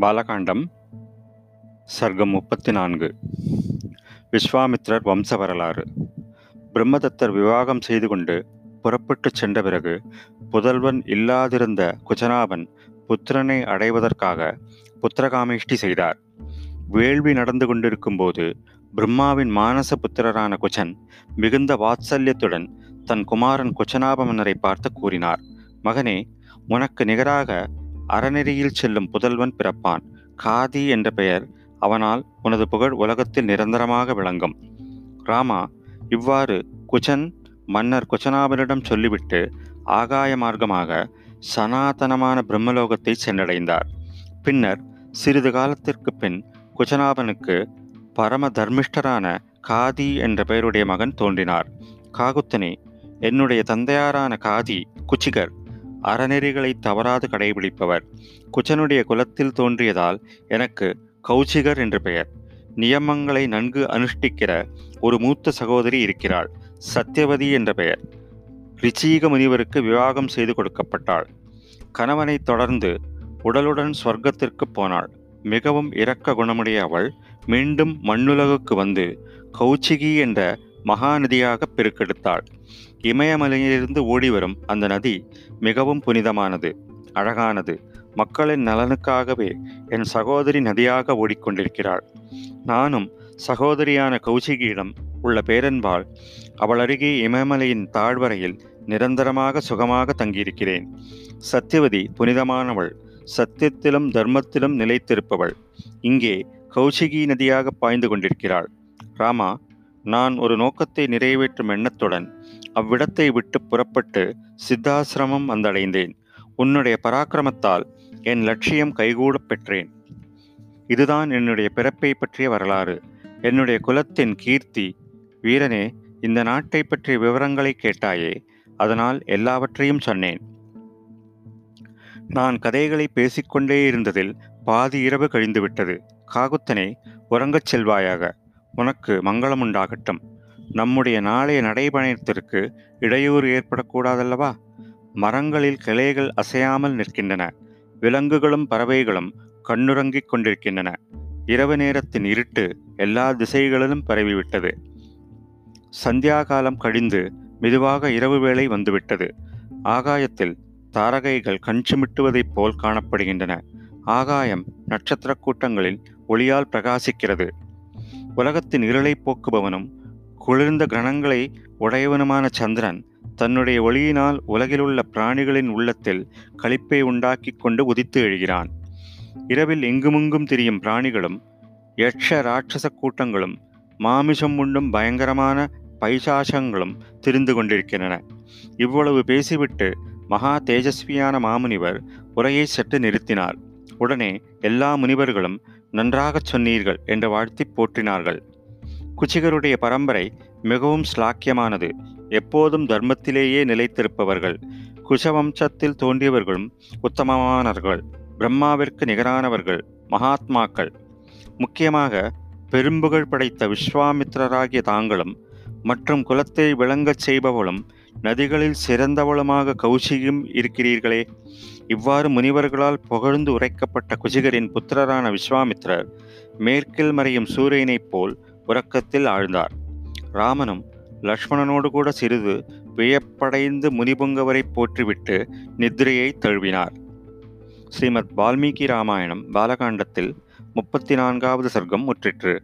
பாலகாண்டம் சர்க்கம் முப்பத்தி நான்கு விஸ்வாமித்ரர் வம்ச வரலாறு பிரம்மதத்தர் விவாகம் செய்து கொண்டு புறப்பட்டுச் சென்ற பிறகு புதல்வன் இல்லாதிருந்த குஜனாபன் புத்திரனை அடைவதற்காக புத்திரகாமேஷ்டி செய்தார். வேள்வி நடந்து கொண்டிருக்கும் போது பிரம்மாவின் மானச புத்திரரான குஜன் மிகுந்த வாத்சல்யத்துடன் தன் குமாரன் குச்சனாப மன்னரை பார்த்து கூறினார் மகனே உனக்கு நிகராக அறநெறியில் செல்லும் புதல்வன் பிறப்பான். காதி என்ற பெயர் அவனால் உனது புகழ் உலகத்தில் நிரந்தரமாக விளங்கும். ராமா இவ்வாறு குச்சன் மன்னர் குச்சனாபனிடம் சொல்லிவிட்டு ஆகாய மார்க்கமாக சனாதனமான பிரம்மலோகத்தை சென்றடைந்தார். பின்னர் சிறிது காலத்திற்கு பின் குஜனாபனுக்கு பரம தர்மிஷ்டரான காதி என்ற பெயருடைய மகன் தோன்றினார். காகுத்தனே என்னுடைய தந்தையாரான காதி குச்சிகர் அறநெறிகளை தவறாது கடைபிடிப்பவர். குச்சனுடைய குலத்தில் தோன்றியதால் எனக்கு கௌச்சிகர் என்று பெயர். நியமங்களை நன்கு அனுஷ்டிக்கிற ஒரு மூத்த சகோதரி இருக்கிறாள். சத்யவதி என்ற பெயர். ரிச்சீக முனிவருக்கு விவாகம் செய்து கொடுக்கப்பட்டாள். கணவனை தொடர்ந்து உடலுடன் சொர்க்கத்திற்கு போனாள். மிகவும் இரக்க குணமுடைய அவள் மீண்டும் மண்ணுலகுக்கு வந்து கௌச்சிகி என்ற மகாநதியாக பெருக்கெடுத்தாள். இமயமலையிலிருந்து ஓடிவரும் அந்த நதி மிகவும் புனிதமானது அழகானது. மக்களின் நலனுக்காகவே என் சகோதரி நதியாக ஓடிக்கொண்டிருக்கிறாள். நானும் சகோதரியான கௌசிகியிடம் உள்ள பேரன்பால் அவள் அருகே இமயமலையின் தாழ்வரையில் நிரந்தரமாக சுகமாக தங்கியிருக்கிறேன். சத்தியவதி புனிதமானவள் சத்தியத்திலும் தர்மத்திலும் நிலைத்திருப்பவள். இங்கே கௌசிகி நதியாக பாய்ந்து கொண்டிருக்கிறாள். ராமா நான் ஒரு நோக்கத்தை நிறைவேற்றும் எண்ணத்துடன் அவ்விடத்தை விட்டு புறப்பட்டு சித்தாசிரமம் வந்தடைந்தேன். உன்னுடைய பராக்கிரமத்தால் என் லட்சியம் கைகூடப் பெற்றேன். இதுதான் என்னுடைய பிறப்பை பற்றிய வரலாறு. என்னுடைய குலத்தின் கீர்த்தி. வீரனே இந்த நாட்டை பற்றிய விவரங்களை கேட்டாயே அதனால் எல்லாவற்றையும் சொன்னேன். நான் கதைகளை பேசிக்கொண்டே இருந்ததில் பாதி இரவு கழிந்துவிட்டது. காகுத்தனே உறங்கச் செல்வாயாக. உனக்கு மங்களம் உண்டாகட்டும் நம்முடைய நாளைய நடைபயணத்திற்கு இடையூறு ஏற்படக்கூடாதல்லவா? மரங்களில் கிளைகள் அசையாமல் நிற்கின்றன. விலங்குகளும் பறவைகளும் கண்ணுறங்கிக் கொண்டிருக்கின்றன. இரவு நேரத்தின் இருட்டு எல்லா திசைகளிலும் பரவிவிட்டது. சந்தியாகாலம் கழிந்து மெதுவாக இரவு வேளை வந்துவிட்டது. ஆகாயத்தில் தாரகைகள் கஞ்சுமிட்டுவதைப் போல் காணப்படுகின்றன. ஆகாயம் நட்சத்திர கூட்டங்களில் ஒளியால் பிரகாசிக்கிறது. உலகத்தின் இருளை போக்குபவனும் குளிர்ந்த கிரணங்களை உடையவனுமான சந்திரன் தன்னுடைய ஒளியினால் உலகிலுள்ள பிராணிகளின் உள்ளத்தில் களிப்பை உண்டாக்கி கொண்டு உதித்து எழுகிறான். இரவில் எங்குமுங்கும் திரியும் பிராணிகளும் யட்ச ராட்சச கூட்டங்களும் மாமிசம் உண்டும் பயங்கரமான பைசாசங்களும் திரிந்து கொண்டிருக்கின்றன. இவ்வளவு பேசிவிட்டு மகா தேஜஸ்வியான மாமுனிவர் உரையை சற்று நிறுத்தினார். உடனே எல்லா முனிவர்களும் நன்றாகச் சொன்னீர்கள் என்று வாழ்த்தி போற்றினார்கள். குச்சிகருடைய பரம்பரை மிகவும் ஸ்லாக்கியமானது. எப்போதும் தர்மத்திலேயே நிலைத்திருப்பவர்கள். குஷவம்சத்தில் தோன்றியவர்களும் உத்தமமானவர்கள். பிரம்மாவிற்கு நிகரானவர்கள் மகாத்மாக்கள். முக்கியமாக பெரும்புகழ் படைத்த விஸ்வாமித்திரராகிய தாங்களும் மற்றும் குலத்தை விளங்கச் செய்பவளும் நதிகளில் சிறந்தவளுமாக கௌசியும் இருக்கிறீர்களே. இவ்வாறு முனிவர்களால் புகழ்ந்து உரைக்கப்பட்ட குஜிகரின் புத்திரரான விஸ்வாமித்திரர் மேற்கில் மறையும் சூரியனைப் போல் உறக்கத்தில் ஆழ்ந்தார். ராமனும் லக்ஷ்மணனோடு கூட சிறிது வியப்படைந்து முனிபுங்கவரை போற்றிவிட்டு நித்திரையை தழுவினார். ஸ்ரீமத் வால்மீகி ராமாயணம் பாலகாண்டத்தில் முப்பத்தி நான்காவது சர்க்கம் முற்றிற்று.